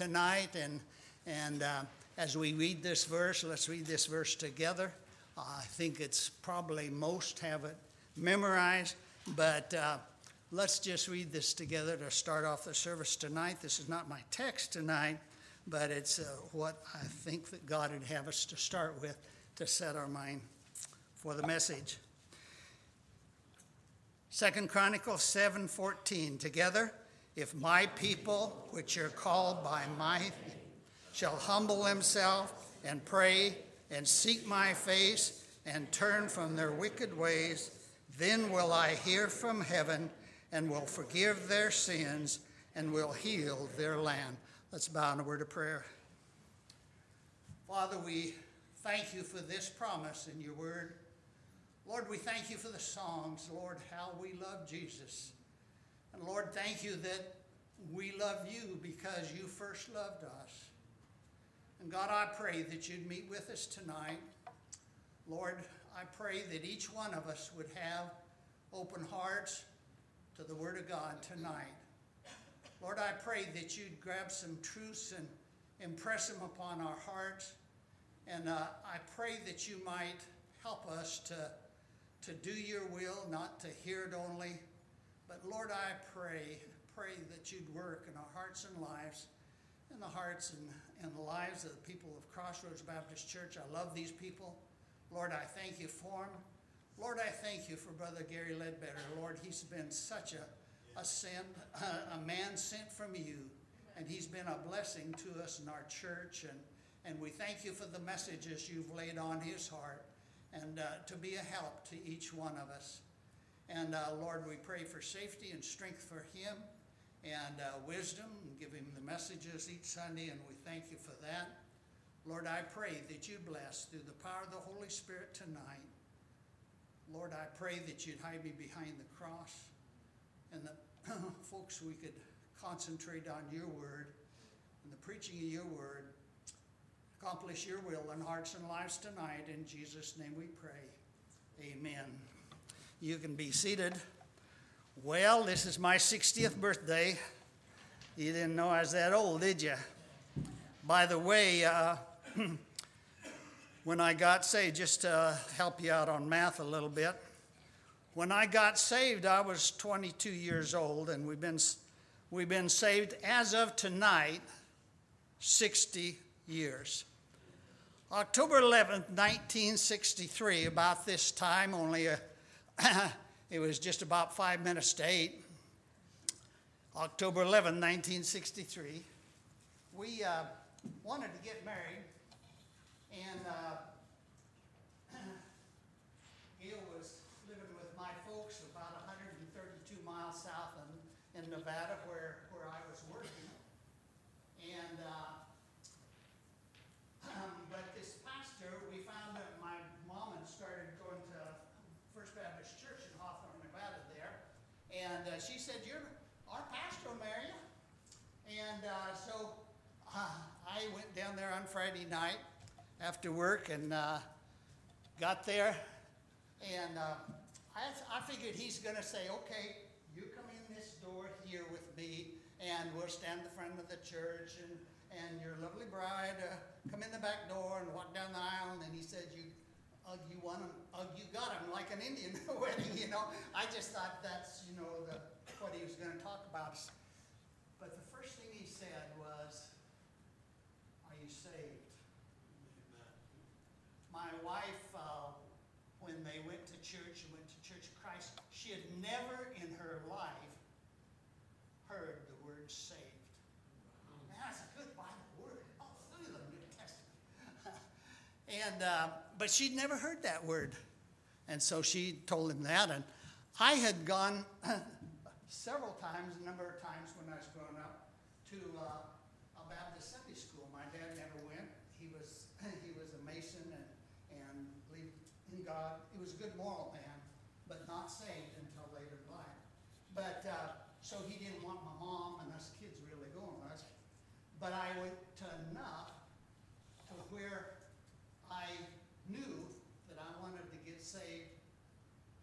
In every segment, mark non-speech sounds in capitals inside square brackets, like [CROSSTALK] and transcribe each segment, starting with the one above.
tonight. And, and uh, as we read this verse, let's read this verse together. Uh, I think it's probably most have it memorized, but uh, let's just read this together to start off the service tonight. This is not my text tonight, but it's uh, what I think that God would have us to start with to set our mind for the message. Second Chronicles 7:14 together if my people which are called by my name, shall humble themselves and pray and seek my face and turn from their wicked ways then will I hear from heaven and will forgive their sins and will heal their land let's bow in a word of prayer Father we thank you for this promise in your word Lord, we thank you for the songs. Lord, how we love Jesus. And Lord, thank you that we love you because you first loved us. And God, I pray that you'd meet with us tonight. Lord, I pray that each one of us would have open hearts to the Word of God tonight. Lord, I pray that you'd grab some truths and impress them upon our hearts. And uh, I pray that you might help us to to do your will, not to hear it only. But Lord, I pray, pray that you'd work in our hearts and lives, in the hearts and, and the lives of the people of Crossroads Baptist Church. I love these people. Lord, I thank you for them. Lord, I thank you for Brother Gary Ledbetter. Lord, he's been such a, a, sent, a man sent from you, and he's been a blessing to us in our church. And, and we thank you for the messages you've laid on his heart and uh, to be a help to each one of us. And uh, Lord, we pray for safety and strength for him and uh, wisdom and give him the messages each Sunday, and we thank you for that. Lord, I pray that you bless through the power of the Holy Spirit tonight. Lord, I pray that you'd hide me behind the cross and that, [CLEARS THROAT] folks, we could concentrate on your word and the preaching of your word accomplish your will in hearts and lives tonight. In Jesus' name we pray. Amen. You can be seated. Well, this is my 60th birthday. You didn't know I was that old, did you? By the way, uh, [CLEARS THROAT] when I got saved, just to help you out on math a little bit, when I got saved, I was 22 years old, and we've been, we've been saved as of tonight 60 years. October 11th, 1963, about this time, only a, [COUGHS] it was just about five minutes to eight. October 11, 1963, we uh, wanted to get married, and uh, [COUGHS] Gail was living with my folks about 132 miles south in, in Nevada, where, where I was working. And uh, um, but this pastor, we found that my mom had started going to First Baptist Church in Hawthorne, Nevada there. And uh, she said, You're our pastor will marry you. And uh, so uh, I went down there on Friday night after work and uh, got there. And uh, I, I figured he's going to say, Okay, you come in this door here with me, and we'll stand in front of the church and and your lovely bride uh, come in the back door and walk down the aisle, and he said, "You, ugh, you want him, ugh, you got him," like an Indian [LAUGHS] wedding, you know. I just thought that's, you know, the, what he was going to talk about. But the first thing he said was, "Are you saved?" My wife, uh, when they went to church and went to Church of Christ, she had never in her life heard the word saved. Now, that's a good Bible word all through the New Testament. [LAUGHS] and, uh, but she'd never heard that word. And so she told him that. And I had gone [COUGHS] several times, a number of times when I was growing up, to uh, a Baptist Sunday school. My dad never went. He was, he was a Mason and, and believed in God. He was a good moral man, but not saved until later in life. But uh, so he didn't want my mom and us kids really going with us. But I went to enough to where I knew that I wanted to get saved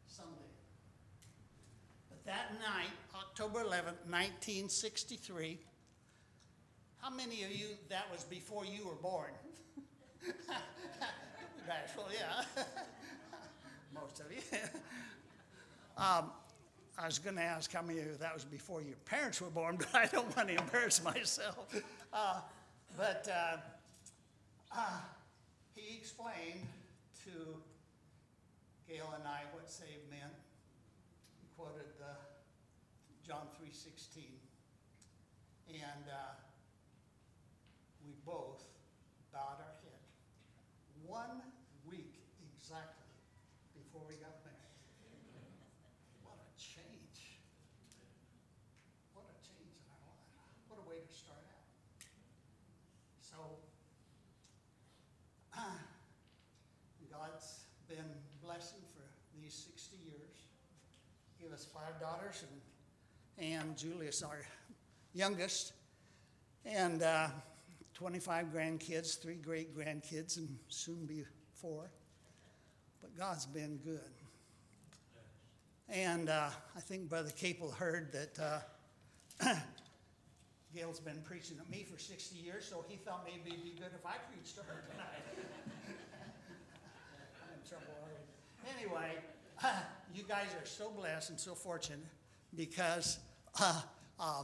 someday. But that night, October 11th, 1963, how many of you, that was before you were born? [LAUGHS] Bashful, yeah. [LAUGHS] Most of you. [LAUGHS] um, I was going to ask how many of you that was before your parents were born, [LAUGHS] but I don't want to embarrass myself. Uh, but uh, uh, he explained to Gail and I what saved meant. He quoted John 3:16, and uh, we both bowed our head. One week exactly before we got married. What a change! What a change in our life! What a way to start out. So. [CLEARS THROAT] God's been blessing for these 60 years. Give us five daughters, and, and Julius, our youngest, and uh, 25 grandkids, three great grandkids, and soon be four. But God's been good. And uh, I think Brother Capel heard that uh, [CLEARS THROAT] Gail's been preaching at me for 60 years, so he thought maybe it'd be good if I preached to her tonight. [LAUGHS] I'm in trouble already. Anyway, uh, [CLEARS THROAT] you guys are so blessed and so fortunate because uh, uh,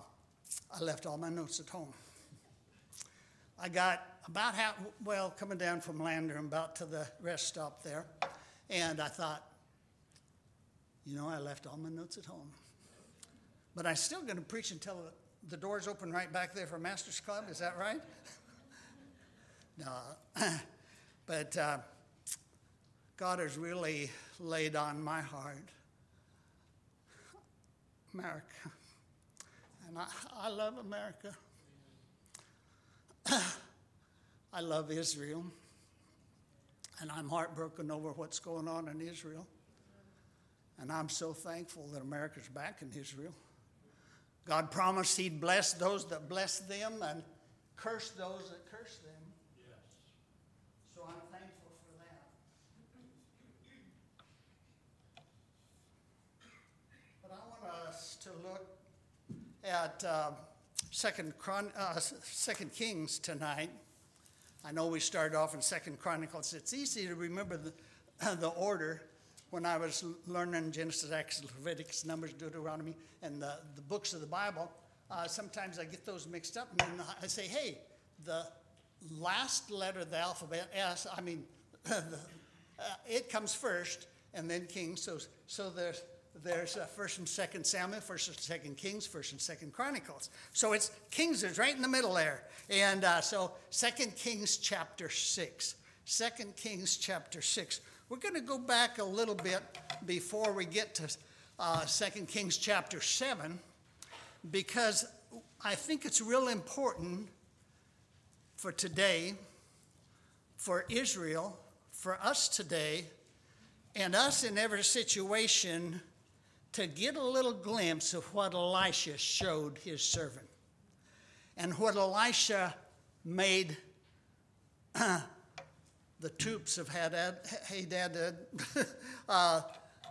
I left all my notes at home. I got about half, well, coming down from Lander, and about to the rest stop there, and I thought, you know, I left all my notes at home. But I'm still going to preach until the, doors open right back there for Master's Club. Is that right? [LAUGHS] no. [CLEARS THROAT] but uh, God has really laid on my heart America. And I, I love America. [CLEARS THROAT] I love Israel. And I'm heartbroken over what's going on in Israel. And I'm so thankful that America's back in Israel. God promised He'd bless those that bless them and curse those that curse them. Yes. So I'm thankful for that. But I want us to look at uh, Second, Chron- uh, Second Kings tonight. I know we started off in Second Chronicles. It's easy to remember the, [COUGHS] the order when I was learning Genesis, Exodus, Leviticus, Numbers, Deuteronomy, and the, the books of the Bible, uh, sometimes I get those mixed up, and then I say, hey, the last letter of the alphabet, S, I mean, [COUGHS] the, uh, it comes first, and then King. So, so there's there's uh, First and Second Samuel, First and Second Kings, First and Second Chronicles. So it's Kings is right in the middle there, and uh, so Second Kings chapter six. Second Kings chapter six. We're going to go back a little bit before we get to uh, 2 Kings chapter 7 because I think it's real important for today, for Israel, for us today, and us in every situation to get a little glimpse of what Elisha showed his servant and what Elisha made [CLEARS THROAT] the troops of Hadad, Hadad [LAUGHS] uh,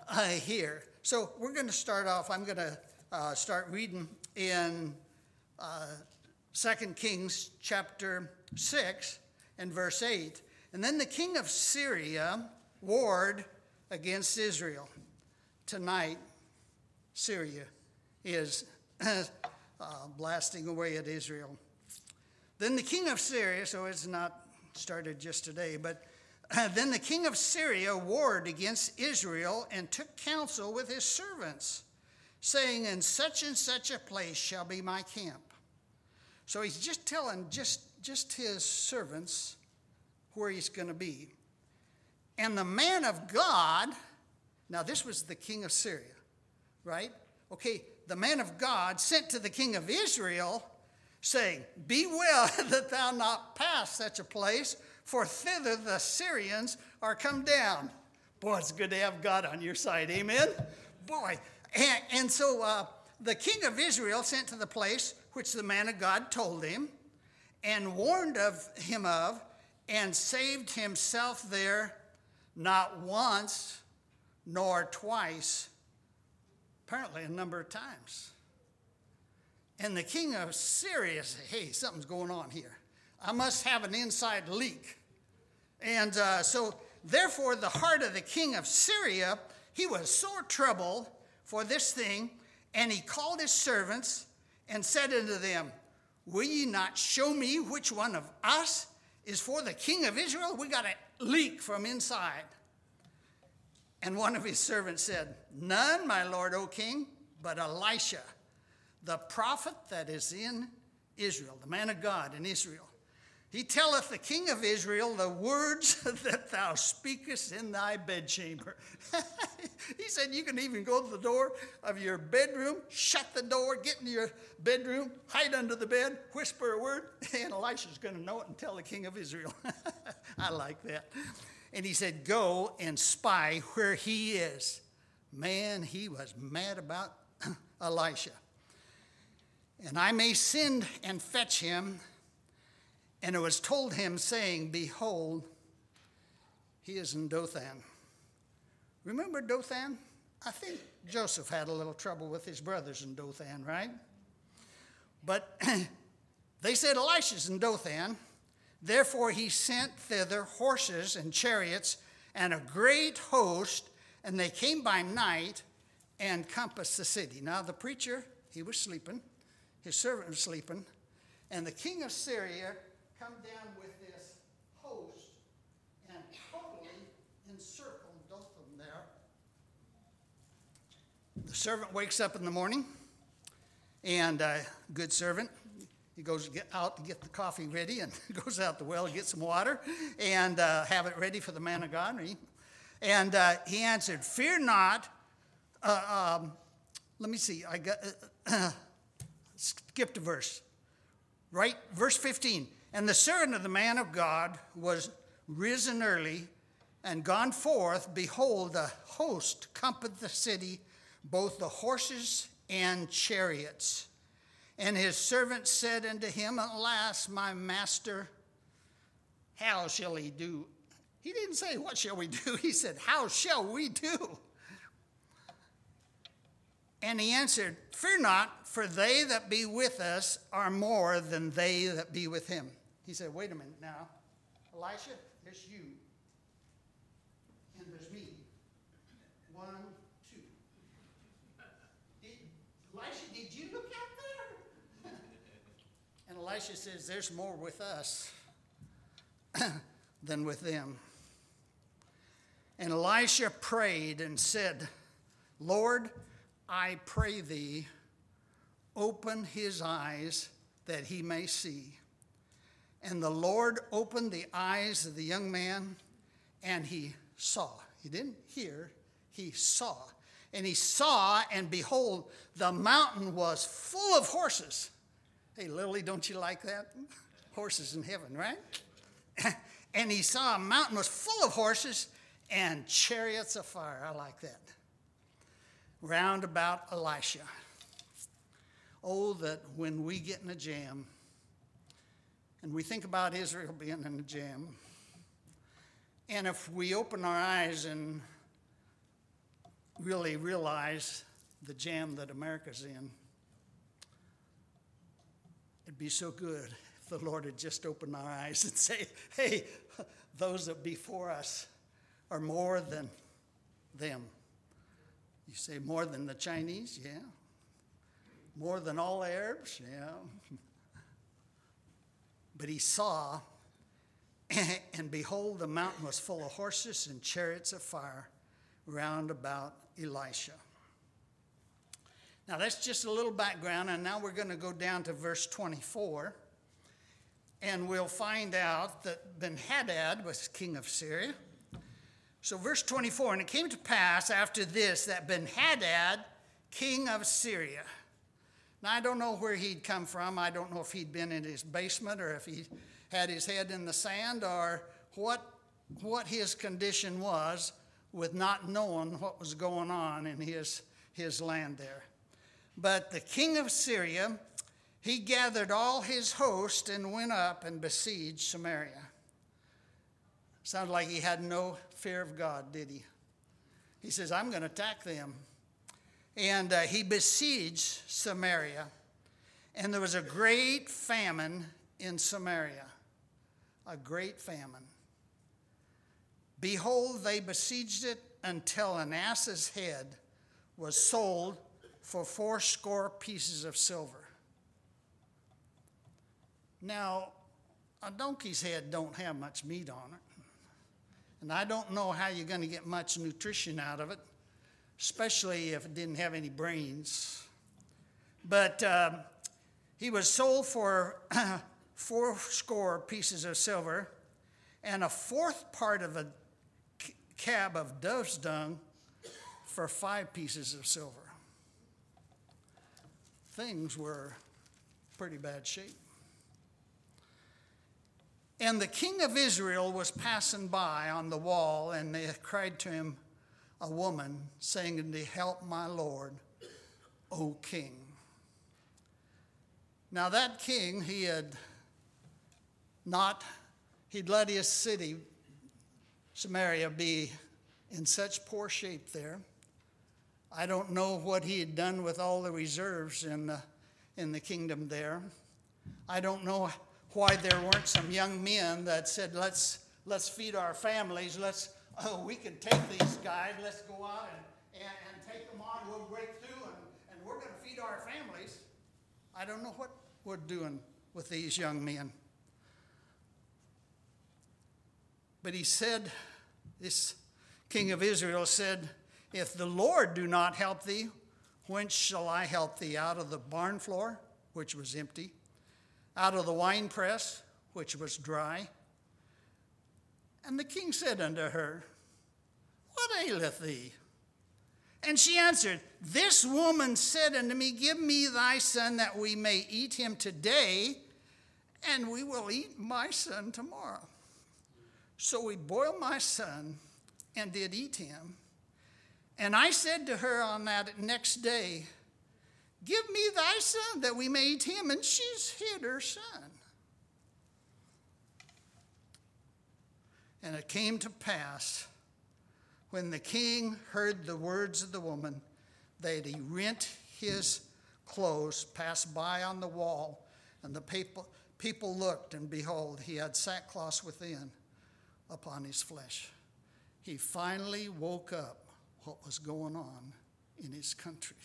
uh, here. So we're going to start off. I'm going to uh, start reading in uh, 2 Kings chapter 6 and verse 8. And then the king of Syria warred against Israel. Tonight, Syria is [CLEARS THROAT] uh, blasting away at Israel. Then the king of Syria, so it's not started just today. But [CLEARS THROAT] then the king of Syria warred against Israel and took counsel with his servants, saying, In such and such a place shall be my camp. So he's just telling just, just his servants where he's going to be. And the man of God, now this was the king of Syria, right? Okay, the man of God sent to the king of Israel saying, Be well [LAUGHS] that thou not pass such a place, for thither the Syrians are come down. Boy, it's good to have God on your side. Amen? Boy. And, and so uh, the king of Israel sent to the place which the man of God told him and warned of him of and saved himself there not once nor twice, apparently a number of times. And the king of Syria said, Hey, something's going on here. I must have an inside leak. And uh, so, therefore, the heart of the king of Syria, he was sore troubled for this thing, and he called his servants and said unto them, Will ye not show me which one of us is for the king of Israel? We got a leak from inside. And one of his servants said, None, my lord, O king, but Elisha, the prophet that is in Israel, the man of God in Israel. He telleth the king of Israel the words [LAUGHS] that thou speakest in thy bedchamber. [LAUGHS] he said, You can even go to the door of your bedroom, shut the door, get into your bedroom, hide under the bed, whisper a word, [LAUGHS] and Elisha's going to know it and tell the king of Israel. I like that. And he said, Go and spy where he is. Man, he was mad about [CLEARS THROAT] Elisha. And I may send and fetch him and it was told him, saying, Behold, he is in Dothan. Remember Dothan? I think Joseph had a little trouble with his brothers in Dothan, right? But [CLEARS THROAT] they said, Elisha's in Dothan. Therefore, he sent thither horses and chariots and a great host, and they came by night and compassed the city. Now, the preacher, he was sleeping, his servant was sleeping, and the king of Syria come down with this host and totally encircled both of them there. The servant wakes up in the morning, and uh, good servant, he goes get out to get the coffee ready and [LAUGHS] goes out the well to get some water and uh, have it ready for the man of God. And uh, he answered, Fear not. Uh, um, let me see, I got uh, [CLEARS THROAT] skipped a verse. Right? Verse 15. And the servant of the man of God was risen early and gone forth. Behold, the host compassed the city, both the horses and chariots. And his servant said unto him, Alas, my master, how shall he do? He didn't say, What shall we do? [LAUGHS] He said, How shall we do? And he answered, Fear not, for they that be with us are more than they that be with him. He said, Wait a minute now. Elisha, there's you. And there's me. One, two. Did, Elisha, did you look out there? Elisha says, There's more with us [CLEARS THROAT] than with them. And Elisha prayed and said, Lord, I pray thee, open his eyes that he may see. And the Lord opened the eyes of the young man, and he saw. He didn't hear, he saw. And he saw, and behold, the mountain was full of horses. Hey, Lily, don't you like that? Horses in heaven, right? [LAUGHS] and he saw a mountain was full of horses and chariots of fire. I like that. Round about Elisha. Oh, that when we get in a jam, and we think about Israel being in a jam. And if we open our eyes and really realize the jam that America's in, it'd be so good if the Lord had just opened our eyes and say, hey, those that before us are more than them. You say more than the Chinese? Yeah. More than all Arabs? Yeah. But he saw, [LAUGHS] and behold, the mountain was full of horses and chariots of fire round about Elisha. Now, that's just a little background, and now we're going to go down to verse 24, and we'll find out that Ben Hadad was king of Syria. So, verse 24, and it came to pass after this that Ben Hadad, king of Syria, now, I don't know where he'd come from. I don't know if he'd been in his basement or if he had his head in the sand or what, what his condition was with not knowing what was going on in his, his land there. But the king of Syria, he gathered all his host and went up and besieged Samaria. Sounds like he had no fear of God, did he? He says, I'm going to attack them and uh, he besieged Samaria. And there was a great famine in Samaria, a great famine. Behold, they besieged it until an ass's head was sold for fourscore pieces of silver. Now, a donkey's head don't have much meat on it. And I don't know how you're going to get much nutrition out of it, especially if it didn't have any brains. But uh, he was sold for [CLEARS THROAT] four score pieces of silver and a fourth part of a cab of dove's dung for five pieces of silver. Things were pretty bad shape. And the king of Israel was passing by on the wall, and they cried to him, a woman, saying to Help my Lord, O king. Now, that king, he had not, he'd let his city, Samaria, be in such poor shape there. I don't know what he had done with all the reserves in the, in the kingdom there. I don't know why there weren't some young men that said, let's, let's feed our families, let's, oh, we can take these guys, let's go out and, and, and take them on, we'll break through and, and we're going to feed our families. I don't know what we're doing with these young men. But he said, this king of Israel said, If the Lord do not help thee, whence shall I help thee? Out of the barn floor, which was empty, out of the winepress, which was dry. And the king said unto her, What aileth thee? And she answered, This woman said unto me, Give me thy son that we may eat him today, and we will eat my son tomorrow. So we boiled my son and did eat him. And I said to her on that next day, Give me thy son that we may eat him. And she's hid her son. And it came to pass when the king heard the words of the woman that he rent his clothes, passed by on the wall, and the people, people looked, and behold, he had sackcloth within upon his flesh. He finally woke up what was going on in his country.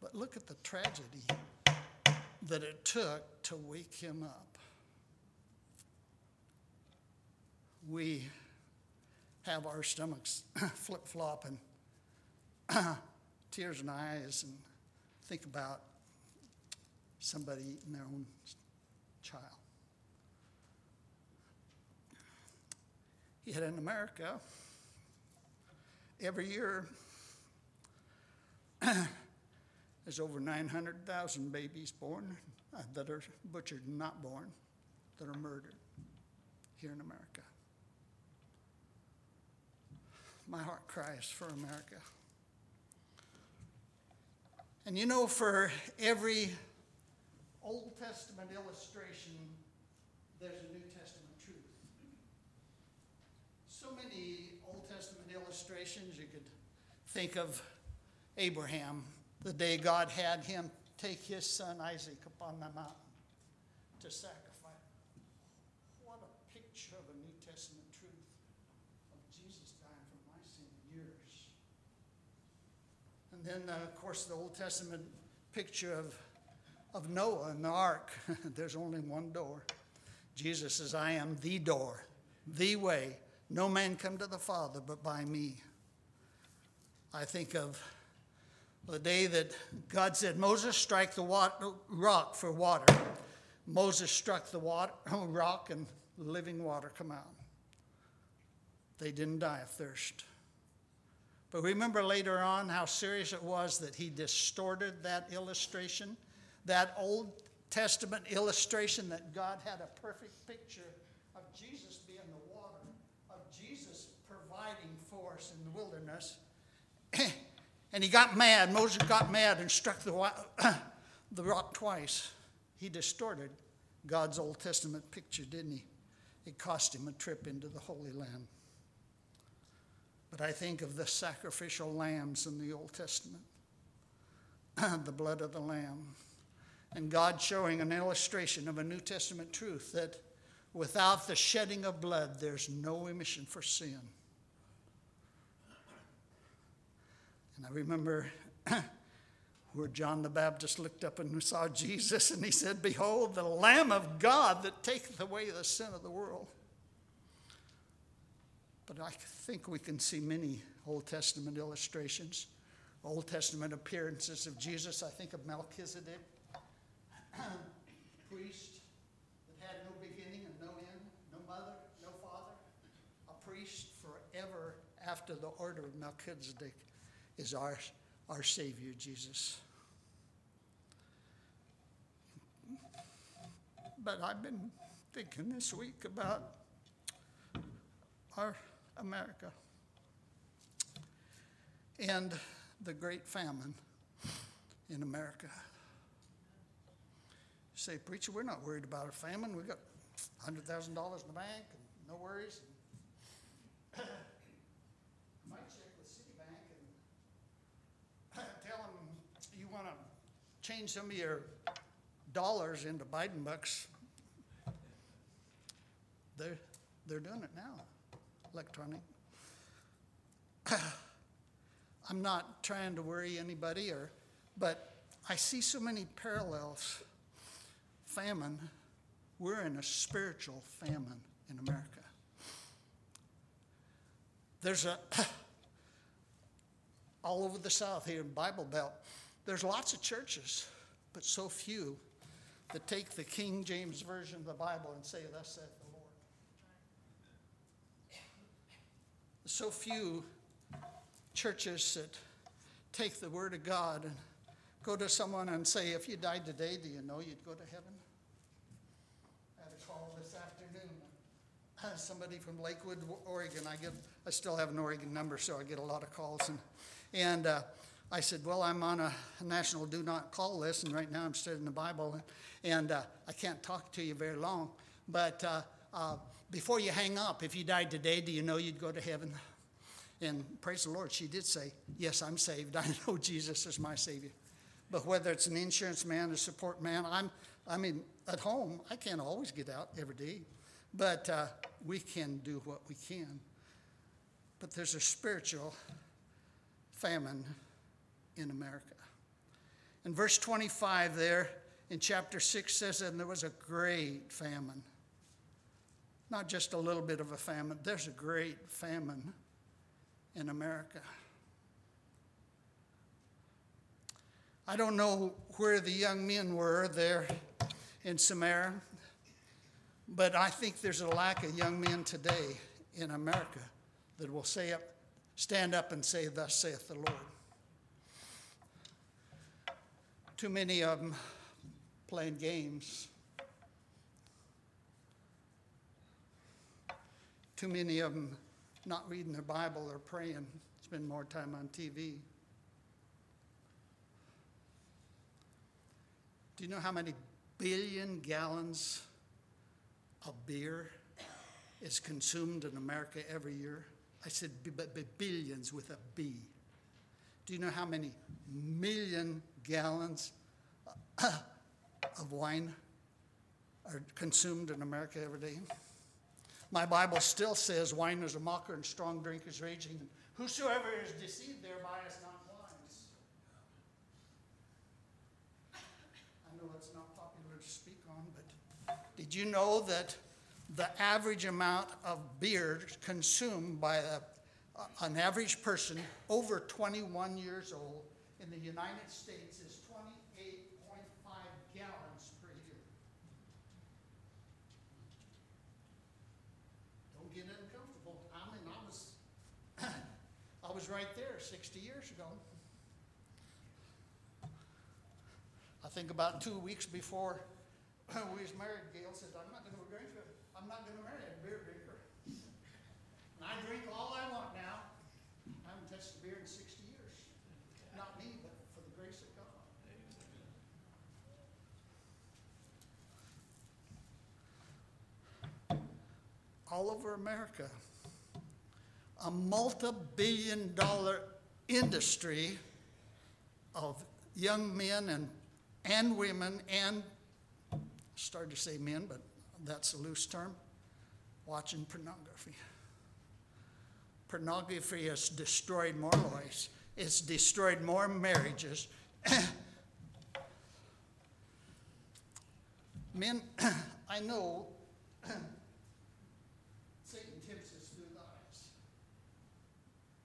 But look at the tragedy that it took to wake him up. We have our stomachs [COUGHS] flip flopping, [COUGHS] tears in eyes, and think about somebody eating their own child. Yet in America, every year, [CLEARS THROAT] There's over 900,000 babies born uh, that are butchered and not born, that are murdered here in America. My heart cries for America. And you know, for every Old Testament illustration, there's a New Testament truth. So many illustrations, you could think of Abraham the day God had him take his son Isaac upon the mountain to sacrifice. What a picture of a New Testament truth of Jesus dying for my sin and yours. And then, uh, of course, the Old Testament picture of, of Noah and the ark. [LAUGHS] There's only one door. Jesus says, I am the door, the way. No man come to the Father but by me. I think of the day that God said, Moses, strike the water, rock for water. Moses struck the water, [LAUGHS] rock and living water come out. They didn't die of thirst. But remember later on how serious it was that he distorted that illustration, that Old Testament illustration that God had a perfect picture of Jesus being the water, of Jesus providing for us in the wilderness. [CLEARS THROAT] And he got mad. Moses got mad and struck the, [CLEARS THROAT] the rock twice. He distorted God's Old Testament picture, didn't he? It cost him a trip into the Holy Land. But I think of the sacrificial lambs in the Old Testament, [CLEARS THROAT] the blood of the lamb. and God showing an illustration of a New Testament truth that without the shedding of blood, there's no remission for sin. And I remember [CLEARS THROAT] where John the Baptist looked up and saw Jesus and he said, Behold, the Lamb of God that taketh away the sin of the world. But I think we can see many Old Testament illustrations, Old Testament appearances of Jesus. I think of Melchizedek, [CLEARS THROAT] priest that had no beginning and no end, no mother, no father, a priest forever after the order of Melchizedek is our, our Savior, Jesus. But I've been thinking this week about our America and the great famine in America. You say, Preacher, we're not worried about a famine. We've got $100,000 in the bank and no worries. might check with Citibank and tell them you want to change some of your dollars into Biden bucks. They're, they're doing it now electronic. [SIGHS] I'm not trying to worry anybody, or, but I see so many parallels. Famine, we're in a spiritual famine in America. There's a, [COUGHS] all over the South here in Bible Belt, there's lots of churches, but so few that take the King James Version of the Bible and say, Thus saith the Lord. so few churches that take the Word of God and go to someone and say, If you died today, do you know you'd go to heaven? I had a call this afternoon. Somebody from Lakewood, Oregon. I get, I still have an Oregon number, so I get a lot of calls. And, and uh, I said, Well, I'm on a national do not call list, and right now I'm studying the Bible, and, uh, I can't talk to you very long. But uh, uh before you hang up, if you died today, do you know you'd go to heaven? And praise the Lord, she did say, Yes, I'm saved. [LAUGHS] I know Jesus is my Savior. But whether it's an insurance man, a support man, I'm, I mean, at home, I can't always get out every day. But uh, we can do what we can. But there's a spiritual famine in America. In verse 25, there in chapter 6 says, And there was a great famine not just a little bit of a famine, there's a great famine in America. I don't know where the young men were there in Samaria, but I think there's a lack of young men today in America that will say up, stand up and say, Thus saith the Lord. Too many of them playing games Too many of them not reading their Bible or praying, spend more time on TV. Do you know how many billion gallons of beer is consumed in America every year? I said billions with a B. Do you know how many million gallons uh, [COUGHS] of wine are consumed in America every day? My Bible still says, Wine is a mocker and strong drink is raging. Whosoever is deceived thereby is not wise. I know it's not popular to speak on, but did you know that the average amount of beer consumed by a, an average person over 21 years old in the United States is 28.5 gallons per year? Don't get uncomfortable. I mean, I was, [COUGHS] I was right there 60 years ago. I think about two weeks before [COUGHS] we was married, Gail said, I'm not going to drink it. I'm not going to marry a beer drinker. And I drink all I want now. I haven't touched a beer in 60 years. Not me, but for the grace of God. All over America. A multi billion dollar industry of young men and and women and started to say men, but that's a loose term, watching pornography. Pornography has destroyed more lives. It's destroyed more marriages. [COUGHS] Men, [COUGHS] I know [COUGHS] Satan tempts us through lies.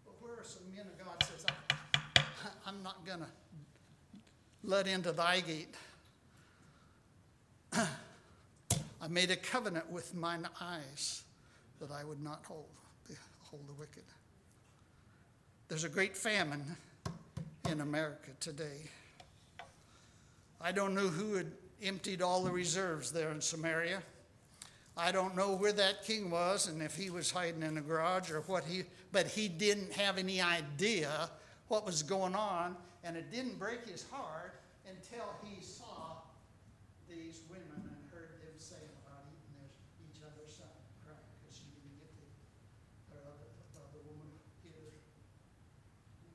But where are some men of God says, I, I'm not going to let into thy gate. [CLEARS THROAT] I made a covenant with mine eyes that I would not hold, hold the wicked. There's a great famine in America today. I don't know who had emptied all the reserves there in Samaria. I don't know where that king was and if he was hiding in a garage or what he, but he didn't have any idea what was going on, and it didn't break his heart until he saw these women and heard them saying about eating their, each other's son, crying because she didn't get the, the other, the other woman here.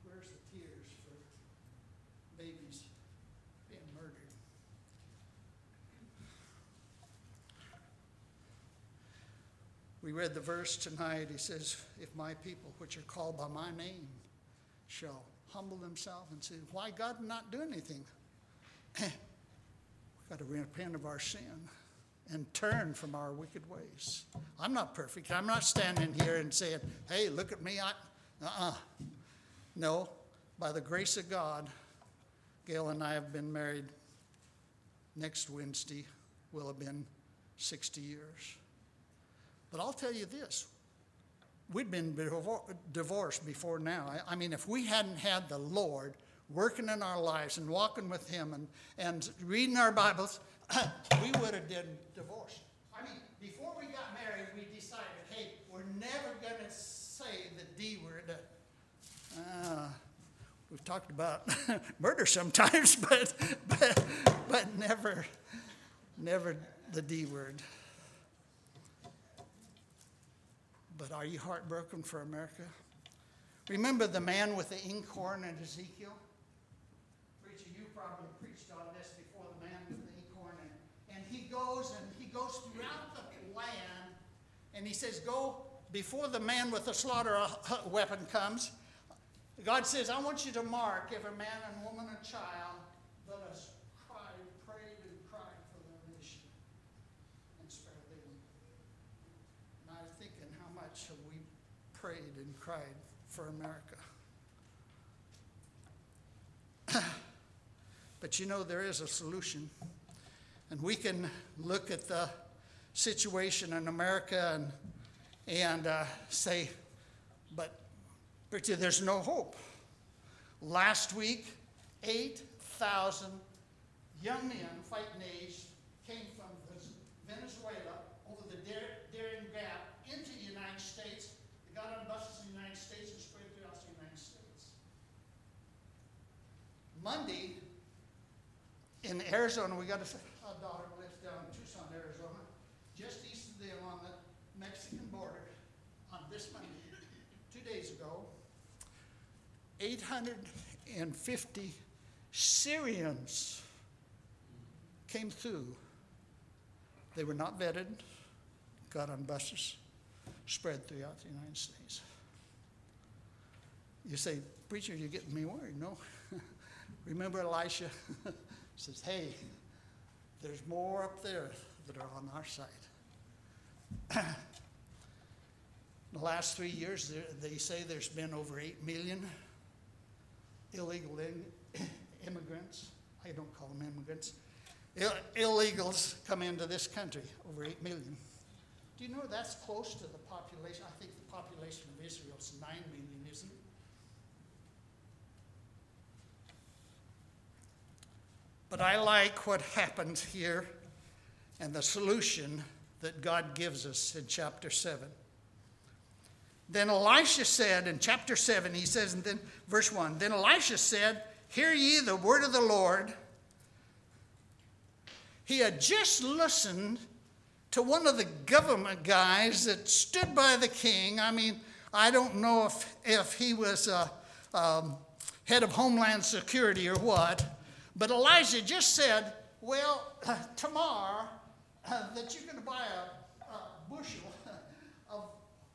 Where's the tears for babies being murdered? We read the verse tonight. He says, If my people, which are called by my name, shall humble themselves and say, Why God not do anything? We've got to repent of our sin and turn from our wicked ways. I'm not perfect. I'm not standing here and saying, Hey, look at me. I, uh-uh. No, by the grace of God, Gail and I have been married. Next Wednesday will have been 60 years. But I'll tell you this we'd been divorced before now. I mean, if we hadn't had the Lord working in our lives and walking with Him and, and reading our Bibles, [COUGHS] we would have been divorced. I mean, before we got married, we decided, hey, we're never going to say the D word. Uh, we've talked about [LAUGHS] murder sometimes, [LAUGHS] but, but, but never, never the D word. But are you heartbroken for America? Remember the man with the inkhorn in Ezekiel? Preacher, you probably preached on this before the man with the inkhorn. And, and he goes and he goes throughout the land and he says, Go before the man with the slaughter uh, weapon comes. God says, I want you to mark every man and woman and child that has cried, prayed, and cried for their nation and spare them. And I was thinking, how much have we prayed and cried for America? [CLEARS THROAT] but you know, there is a solution. And we can look at the situation in America and, and uh, say, but there's no hope. Last week, 8,000 young men fighting age came from Venezuela over the Darien Gap into the United States. They got on buses in the United States and spread throughout the United States. Monday, in Arizona, we got a, a daughter who lives down in Tucson, Arizona, just east of them on the Mexican border on this Monday, two days ago. 850 Syrians came through. They were not vetted, got on buses, spread throughout the United States. You say, Preacher, you're getting me worried. No. Remember Elisha [LAUGHS] says, Hey, there's more up there that are on our side. [CLEARS THROAT] the last three years, they say there's been over 8 million illegal in, [CLEARS THROAT] immigrants. I don't call them immigrants. Ill, illegals come into this country, over 8 million. Do you know that's close to the population? I think the population of Israel is 9 million, isn't it? But I like what happens here and the solution that God gives us in chapter 7. Then Elisha said in chapter 7, he says, and then verse 1 Then Elisha said, Hear ye the word of the Lord. He had just listened to one of the government guys that stood by the king. I mean, I don't know if, if he was a, um, head of Homeland Security or what, But Elijah just said, Well, [CLEARS THROAT] tomorrow, uh, [CLEARS THROAT] that you're going to buy a, a bushel [LAUGHS] of,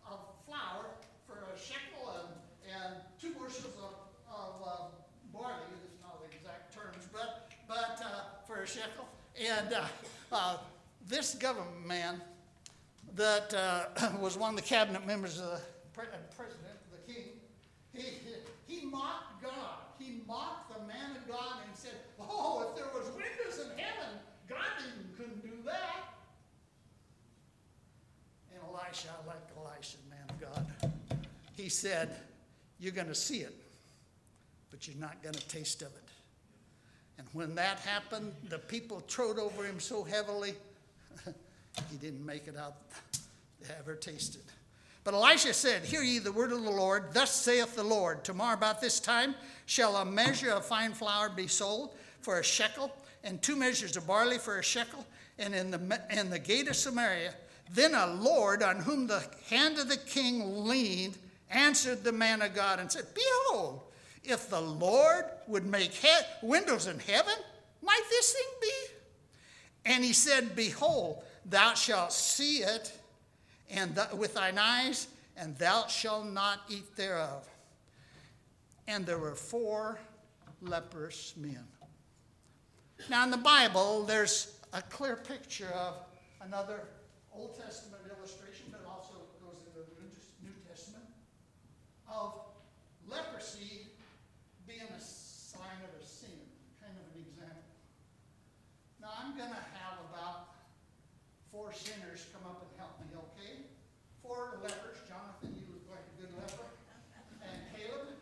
of flour for a shekel and, and two bushels of, of uh, barley. It's not the exact terms, but, but uh, for a shekel. And uh, [LAUGHS] uh, this government man that uh, [CLEARS THROAT] was one of the cabinet members of the pre- president, the king, he, he mocked God. He mocked the man of God and said, Oh, if there was windows in heaven, God couldn't do that. And Elisha, I like Elisha, man of God. He said, You're going to see it, but you're not going to taste of it. And when that happened, the people trode over him so heavily, [LAUGHS] he didn't make it out to ever taste it. But Elisha said, Hear ye the word of the Lord. Thus saith the Lord Tomorrow about this time shall a measure of fine flour be sold for a shekel, and two measures of barley for a shekel, and in the, in the gate of Samaria. Then a Lord on whom the hand of the king leaned answered the man of God and said, Behold, if the Lord would make he- windows in heaven, might this thing be? And he said, Behold, thou shalt see it and th- with thine eyes, and thou shalt not eat thereof. And there were four leprous men. Now, in the Bible, there's a clear picture of another Old Testament illustration, but also goes into the New Testament, of leprosy being a sign of a sin, kind of an example. Now, I'm going to have about four sinners come up and help me, okay? Four lepers. Jonathan, you look like a good leper. And Caleb,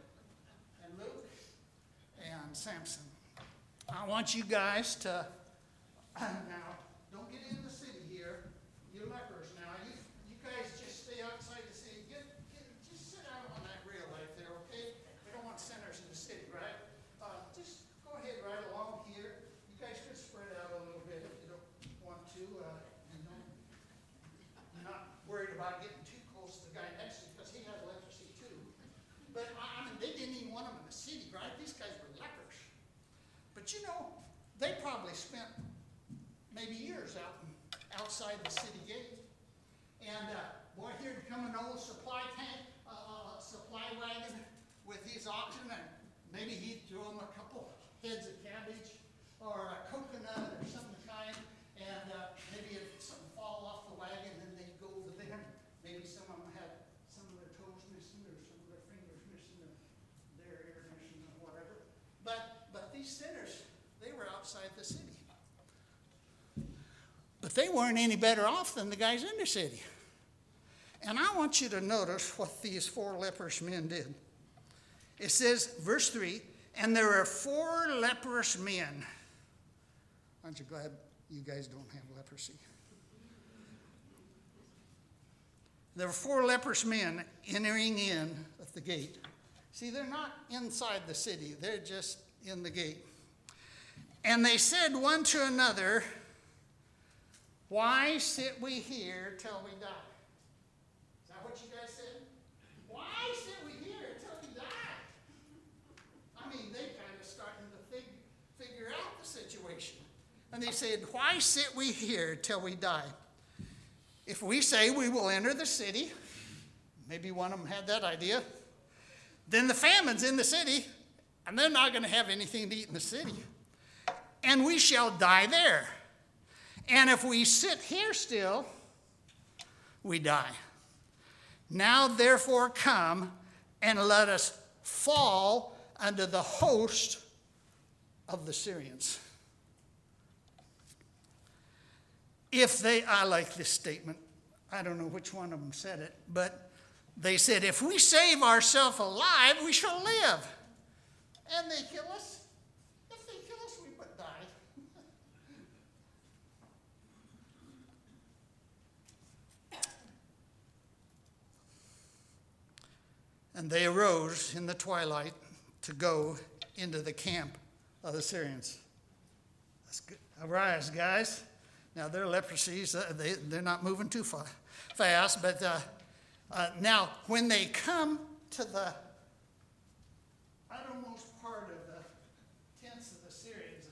and Luke, and Samson. I want you guys to, [CLEARS THROAT] now, don't get in the city here. You lepers now. You, you guys just stay outside the city. Get, get, just sit down on that rail right there, okay? We don't want sinners in the city, right? Uh, just go ahead right along here. You guys could spread out a little bit if you don't want to. Uh, and don't, you're not worried about getting too close to the guy next to you because he has leprosy too. But I I mean, they didn't even want him in the city, right? These guys were lepers. But you know, they probably spent maybe years out outside the city gate. And uh, boy, here'd come an old supply tank, uh, uh, supply wagon with his oxen, and maybe he'd throw them a couple heads of cabbage or a coconut or some kind, and uh, maybe if something fall off the wagon, then they'd go over there. Maybe some of them had some of their toes missing or some of their fingers missing or their ear missing or whatever. But but these sinners, they were outside the city. But they weren't any better off than the guys in the city. And I want you to notice what these four leprous men did. It says, verse 3 And there were four leprous men. Aren't you glad you guys don't have leprosy? There were four leprous men entering in at the gate. See, they're not inside the city, they're just in the gate. And they said one to another, Why sit we here till we die? Is that what you guys said? Why sit we here till we die? I mean, they kind of starting to fig- figure out the situation. And they said, Why sit we here till we die? If we say we will enter the city, maybe one of them had that idea, then the famine's in the city, and they're not going to have anything to eat in the city. And we shall die there. And if we sit here still, we die. Now, therefore, come and let us fall under the host of the Syrians. If they, I like this statement. I don't know which one of them said it, but they said, if we save ourselves alive, we shall live. And they kill us. And they arose in the twilight to go into the camp of the Syrians. That's good. Arise, guys. Now, their leprosies, uh, they, they're not moving too far, fast, but uh, uh, now when they come to the outermost part of the tents of the Syrians,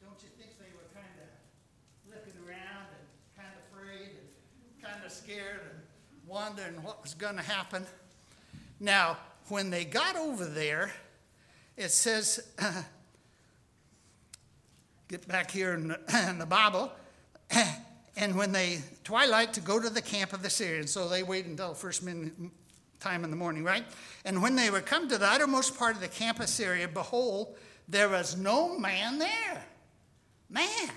don't you think they were kind of looking around and kind of afraid and kind of scared and wondering what was going to happen? Now, when they got over there, it says, [CLEARS THROAT] get back here in the, [CLEARS THROAT] in the Bible, [CLEARS THROAT] and when they twilight to go to the camp of the Syrians, so they wait until first time in the morning, right? And when they were come to the uttermost part of the camp of Syria, behold, there was no man there. Man,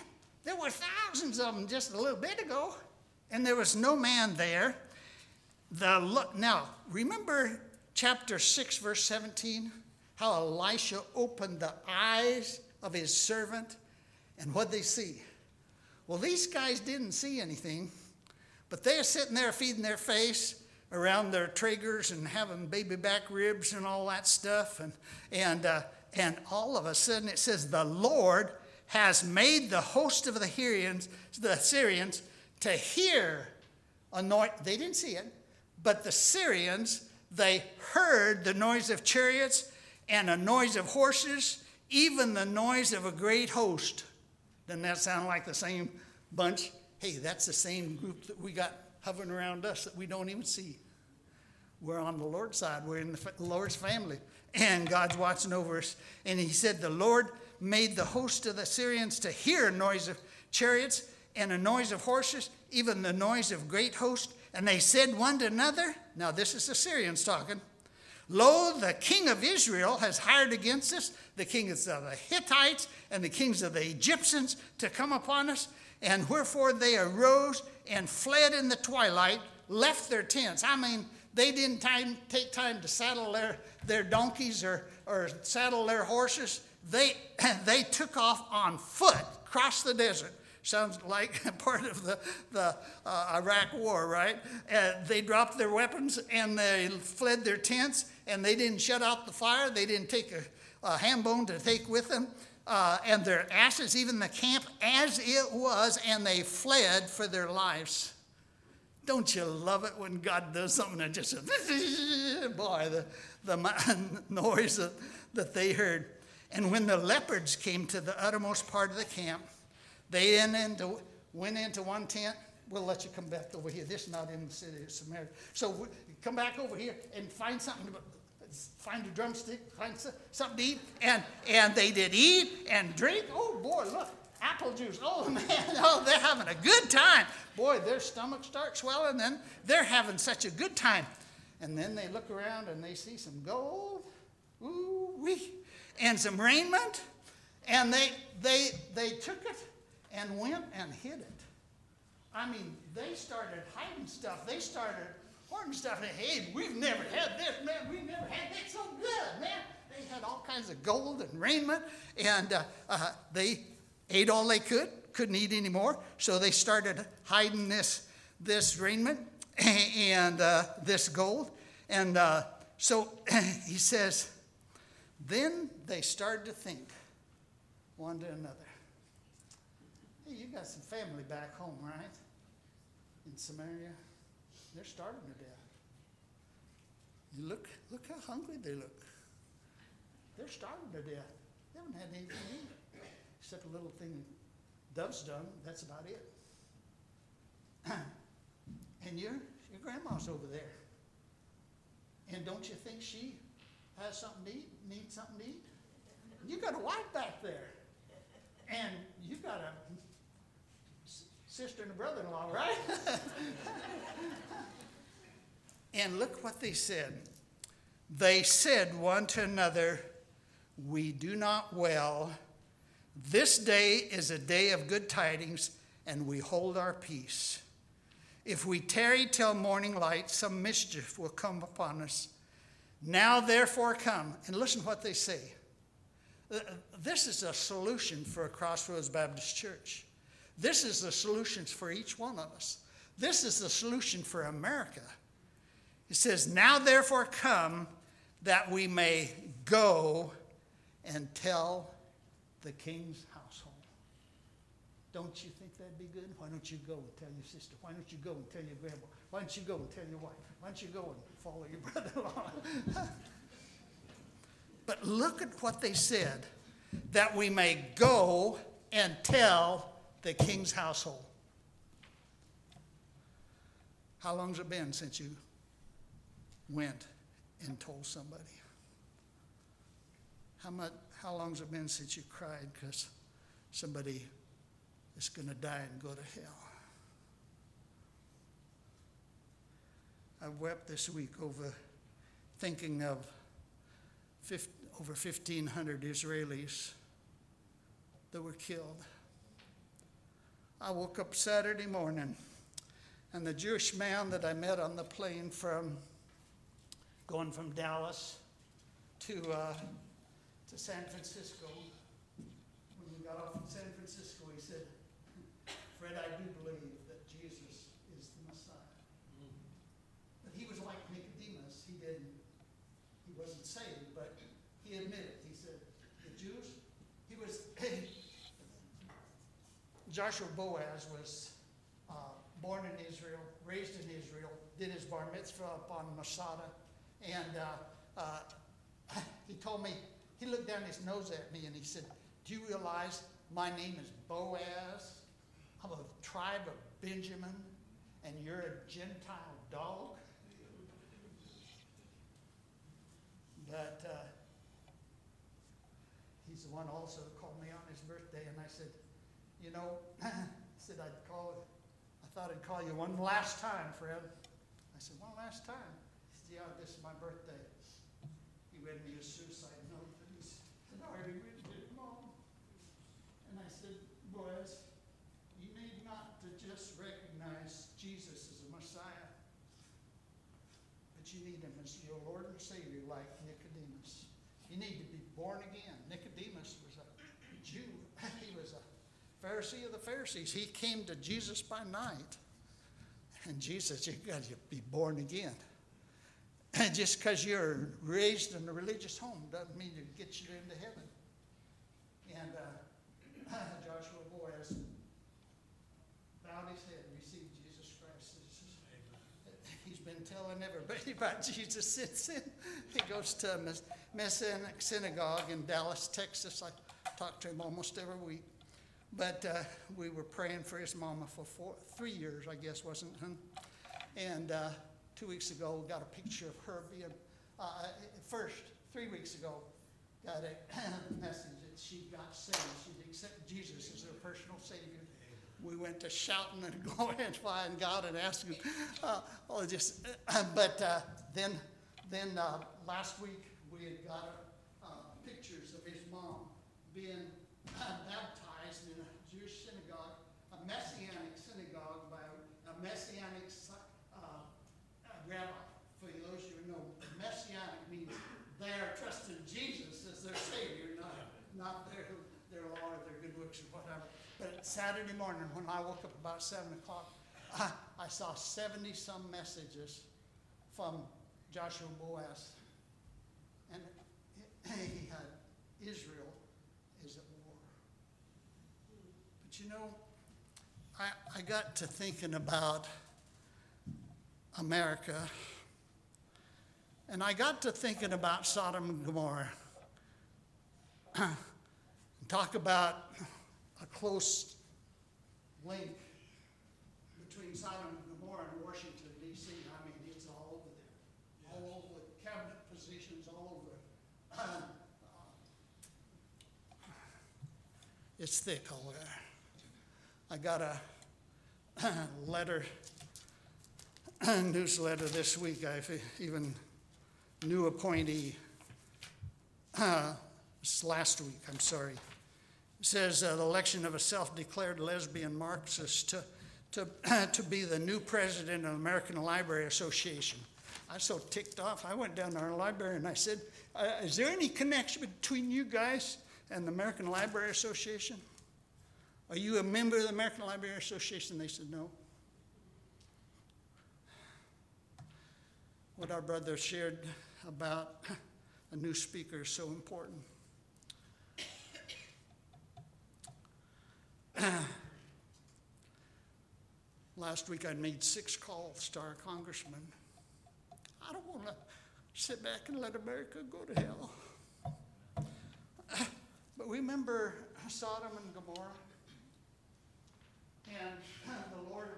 there were thousands of them just a little bit ago, and there was no man there. The look now remember chapter six, verse seventeen, how Elisha opened the eyes of his servant and what they see? Well, these guys didn't see anything, but they're sitting there feeding their face around their triggers and having baby back ribs and all that stuff. And, and, uh, and all of a sudden it says, The Lord has made the host of the Syrians, the Syrians to hear anoint. They didn't see it, but the Syrians, they heard the noise of chariots and a noise of horses, even the noise of a great host. Doesn't that sound like the same bunch? Hey, that's the same group that we got hovering around us that we don't even see. We're on the Lord's side, we're in the Lord's family, and God's watching over us. And he said, The Lord made the host of the Syrians to hear a noise of chariots and a noise of horses, even the noise of great host. And they said one to another, Now this is the Syrians talking. Lo, the king of Israel has hired against us the kings of the Hittites and the kings of the Egyptians to come upon us. And wherefore they arose and fled in the twilight, left their tents. I mean, they didn't time, take time to saddle their, their donkeys or, or saddle their horses. They, [CLEARS THROAT] they took off on foot across the desert. Sounds like [LAUGHS] part of the, the uh, Iraq war, right? Uh, they dropped their weapons and they fled their tents and they didn't shut out the fire. They didn't take a, a ham bone to take with them. Uh, and their ashes, even the camp as it was, and they fled for their lives. Don't you love it when God does something that just, [LAUGHS] boy, the, the [LAUGHS] noise that, that they heard. And when the leopards came to the uttermost part of the camp, they into, went into one tent. We'll let you come back over here. This is not in the city of Samaria. So come back over here and find something to, find a drumstick, find something to eat. And, and they did eat and drink. Oh, boy, look, apple juice. Oh, [LAUGHS] man, oh, they're having a good time. Boy, their stomachs start swelling, and they're having such a good time. And then they look around and they see some gold, ooh wee, and some raiment. And they, they, they took it and went and hid it. I mean, they started hiding stuff. They started hoarding stuff. And, hey, we've never had this, man. We've never had that so good, man. They had all kinds of gold and raiment, and uh, uh, they ate all they could, couldn't eat anymore. So they started hiding this, this raiment [LAUGHS] and uh, this gold. And uh, so [CLEARS THROAT] he says, then they started to think one to another. You got some family back home, right? In Samaria? They're starving to death. You look, look how hungry they look. They're starving to death. They haven't had anything to eat except a little thing dove's done. That's about it. [CLEARS THROAT] and your your grandma's over there. And don't you think she has something to eat? Needs something to eat? You got a wife back there, and you've got a sister and a brother-in-law, right? [LAUGHS] and look what they said. They said one to another, We do not well. This day is a day of good tidings, and we hold our peace. If we tarry till morning light, some mischief will come upon us. Now, therefore, come. And listen what they say. Uh, this is a solution for a Crossroads Baptist Church. This is the solutions for each one of us. This is the solution for America. It says, Now therefore come that we may go and tell the king's household. Don't you think that'd be good? Why don't you go and tell your sister? Why don't you go and tell your grandma? Why don't you go and tell your wife? Why don't you go and follow your [LAUGHS] brother in law? but look at what they said that we may go and tell the king's household. How long's it been since you went and told somebody? How much, how long's it been since you cried because somebody is going to die and go to hell? I wept this week over thinking of 50, over 1,500 Israelis that were killed. I woke up Saturday morning, and the Jewish man that I met on the plane from going from Dallas to, uh, to San Francisco, when we got off in San Francisco, he said, Fred, I do believe that Jesus is the Messiah. But he was like Nicodemus. He didn't, he wasn't saved, but he admitted. He said, the Jews, he was, Joshua Boaz was uh, born in Israel, raised in Israel, did his bar mitzvah up on Masada, and uh, uh, [LAUGHS] he told me, he looked down his nose at me and he said, Do you realize my name is Boaz? I'm a tribe of Benjamin, and you're a Gentile dog? But uh, he's the one also called me on his birthday, and I said, You know, [CLEARS THROAT] I said I'd call, I thought I'd call you one last time, Fred. I said, One last time. He said, Yeah, this is my birthday. He read me a suicide note, and [LAUGHS] he said, I already written it, Mom. And I said, Boaz, you need not to just recognize Jesus as a Messiah, but you need him as your Lord and Savior, like Nicodemus. You need to be born again. Nicodemus was a Jew, [LAUGHS] he was a Pharisee of the Pharisees. He came to Jesus by night. And Jesus You got to be born again. And just because you're raised in a religious home doesn't mean it gets you into heaven. And uh, [CLEARS THROAT] Joshua Boaz bowed his head and received Jesus Christ. [LAUGHS] He's been telling everybody about [LAUGHS] Jesus since then. He goes to a Messianic synagogue in Dallas, Texas. I talk to him almost every week. But uh, we were praying for his mama for four, three years, I guess, wasn't it? And uh, two weeks ago, got a picture of her being, uh, first, three weeks ago, got a [CLEARS THROAT] message that she got saved. She'd accepted Jesus as her personal Savior. We went to shouting and [LAUGHS] glorifying God and asking, uh, oh, just, [CLEARS THROAT] but uh, then, then uh, last week we had got uh, pictures of his mom being baptized in a Jewish synagogue, a messianic synagogue by a messianic uh, rabbi. For those of you who know, messianic means they are trusting Jesus as their Savior, not, not their, their law or their good works or whatever. But Saturday morning, when I woke up about 7 o'clock, I, I saw 70 some messages from Joshua Boaz. And he had Israel is at war. But you know, I, I got to thinking about America, and I got to thinking about Sodom and Gomorrah. [CLEARS THROAT] Talk about a close link between Sodom and Gomorrah and Washington, D.C. I mean, it's all over there. All over the cabinet positions, all over. Uh, [SIGHS] it's thick over there. I got a [CLEARS THROAT] letter, [CLEARS THROAT] newsletter this week. I've even new appointee [CLEARS THROAT] uh, last week. I'm sorry. Says uh, the election of a self-declared lesbian Marxist to to [CLEARS THROAT] to be the new president of the American Library Association. I was so ticked off. I went down to our library and I said, uh, "Is there any connection between you guys and the American Library Association?" Are you a member of the American Library Association? They said, No. What our brother shared about [CLEARS THROAT] a new speaker is so important. [CLEARS THROAT] Last week I made six calls to our congressman. I don't want to sit back and let America go to hell. [CLEARS THROAT] But remember Sodom and Gomorrah? And [CLEARS THROAT] the Lord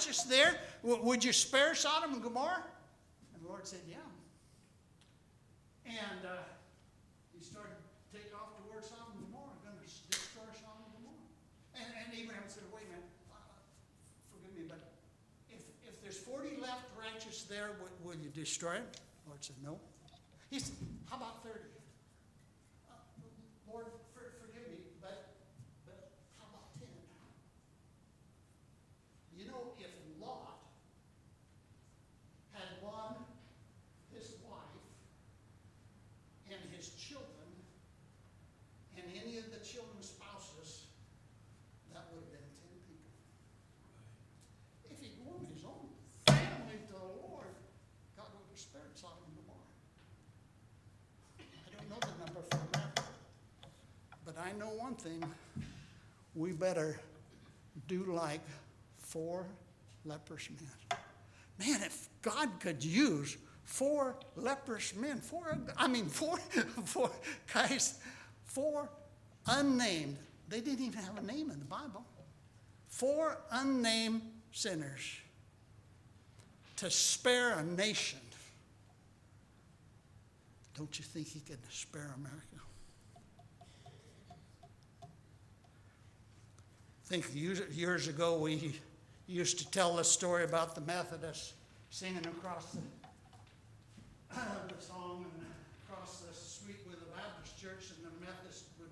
righteous there? Would you spare Sodom and Gomorrah? And the Lord said, Yeah. And uh, he started to take off towards Sodom and Gomorrah, going to destroy Sodom and Gomorrah. And, and Abraham said, Wait a minute, uh, forgive me, but if, if there's 40 left righteous there, would, will you destroy it? The Lord said, No. He said, How about 30? Uh, Lord, for, forgive me, but, but how about 10? You know, if Lot had won his wife and his children and any of the children's spouses, that would have been 10 people. If he'd won his own family to the Lord, God would have spared Sodom and Gomorrah. I don't know the number for America, but I know one thing. We better do like four leprous men. Man, if God could use four leprous men, four, I mean, four, [LAUGHS] four guys, four unnamed, they didn't even have a name in the Bible, four unnamed sinners to spare a nation. Don't you think he could spare America? Think years- ago we used to tell the story about the Methodists singing across the, [CLEARS THROAT] the song and across the street with the Baptist church, and the Methodists would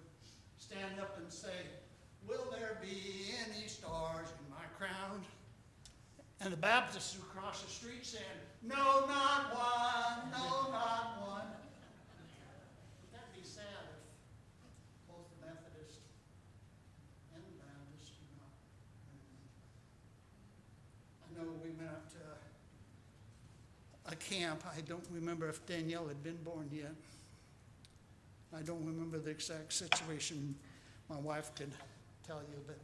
stand up and say, Will there be any stars in my crown? And the Baptists across the street said, No, not one, no, not one. Would that be sad if both the Methodist and the Baptist do not? I know we went up to a camp. I don't remember if Danielle had been born yet. I don't remember the exact situation. My wife could tell you, but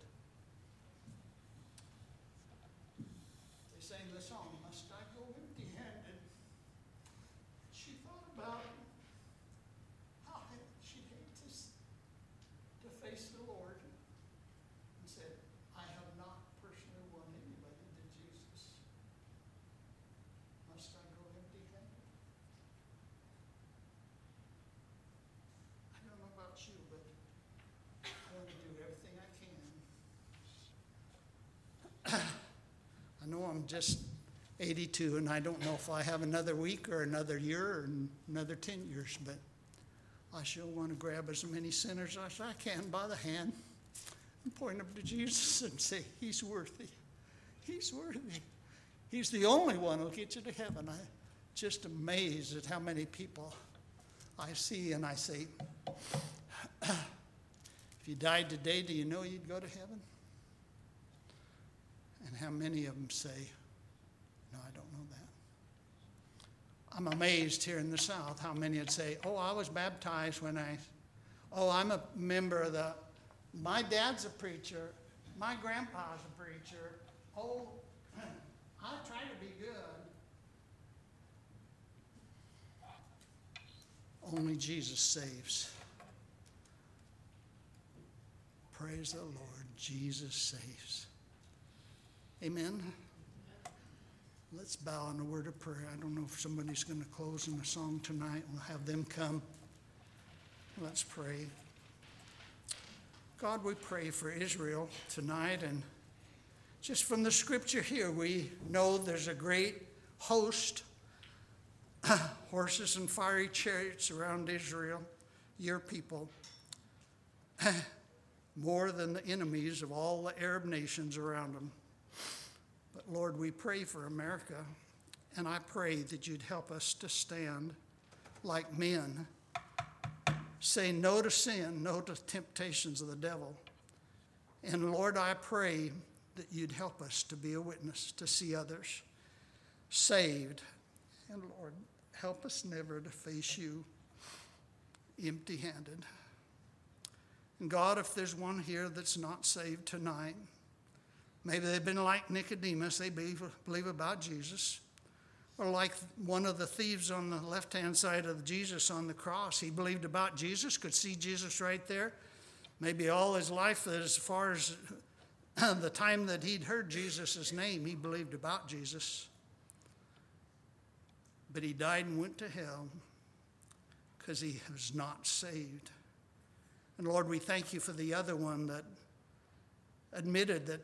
they sang the song, Must I Go Empty Handed? She thought about how she'd hate to, s- to face the Lord and said, I have not personally won anybody to Jesus. Must I go empty handed? I don't know about you, but I want to do everything I can. I know Just 82 and I don't know if I have another week or another year or another 10 years, but I sure want to grab as many sinners as I can by the hand and point them to Jesus and say, He's worthy. He's worthy. He's the only one who'll get you to heaven. I'm just amazed at how many people I see and I say, [CLEARS THROAT] if you died today, do you know you'd go to heaven? And how many of them say, no, I don't know that. I'm amazed here in the South how many would say, oh, I was baptized when I, oh, I'm a member of the, my dad's a preacher, my grandpa's a preacher, oh, [CLEARS THROAT] I try to be good. Only Jesus saves. Praise the Lord, Jesus saves. Amen. Let's bow in a word of prayer. I don't know if somebody's going to close in a song tonight. We'll have them come. Let's pray. God, we pray for Israel tonight. And just from the scripture here, we know there's a great host, [CLEARS THROAT] horses and fiery chariots around Israel, your people, [CLEARS THROAT] more than the enemies of all the Arab nations around them. But Lord, we pray for America, and I pray that you'd help us to stand like men, say no to sin, no to temptations of the devil. And Lord, I pray that you'd help us to be a witness, to see others saved. And Lord, help us never to face you empty handed. And God, if there's one here that's not saved tonight, Maybe they've been like Nicodemus, they believe, believe about Jesus. Or like one of the thieves on the left hand side of Jesus on the cross. He believed about Jesus, could see Jesus right there. Maybe all his life, as far as [CLEARS THROAT] the time that he'd heard Jesus' name, he believed about Jesus. But he died and went to hell because he was not saved. And Lord, we thank you for the other one that admitted that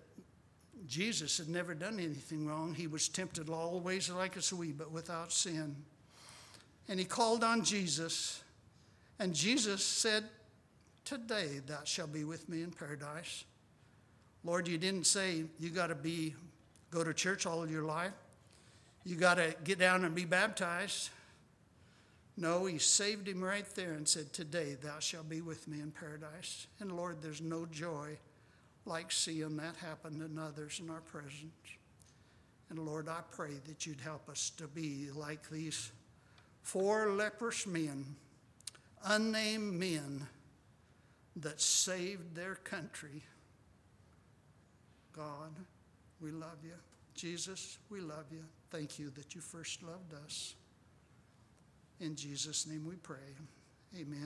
Jesus had never done anything wrong. He was tempted all ways like us we, but without sin. And he called on Jesus, and Jesus said, Today thou shalt be with me in paradise. Lord, you didn't say you got to be go to church all your life. You got to get down and be baptized. No, he saved him right there and said, Today thou shalt be with me in paradise. And Lord, there's no joy like seeing that happen in others in our presence. And Lord, I pray that you'd help us to be like these four leprous men, unnamed men that saved their country. God, we love you. Jesus, we love you. Thank you that you first loved us. In Jesus' name we pray. Amen.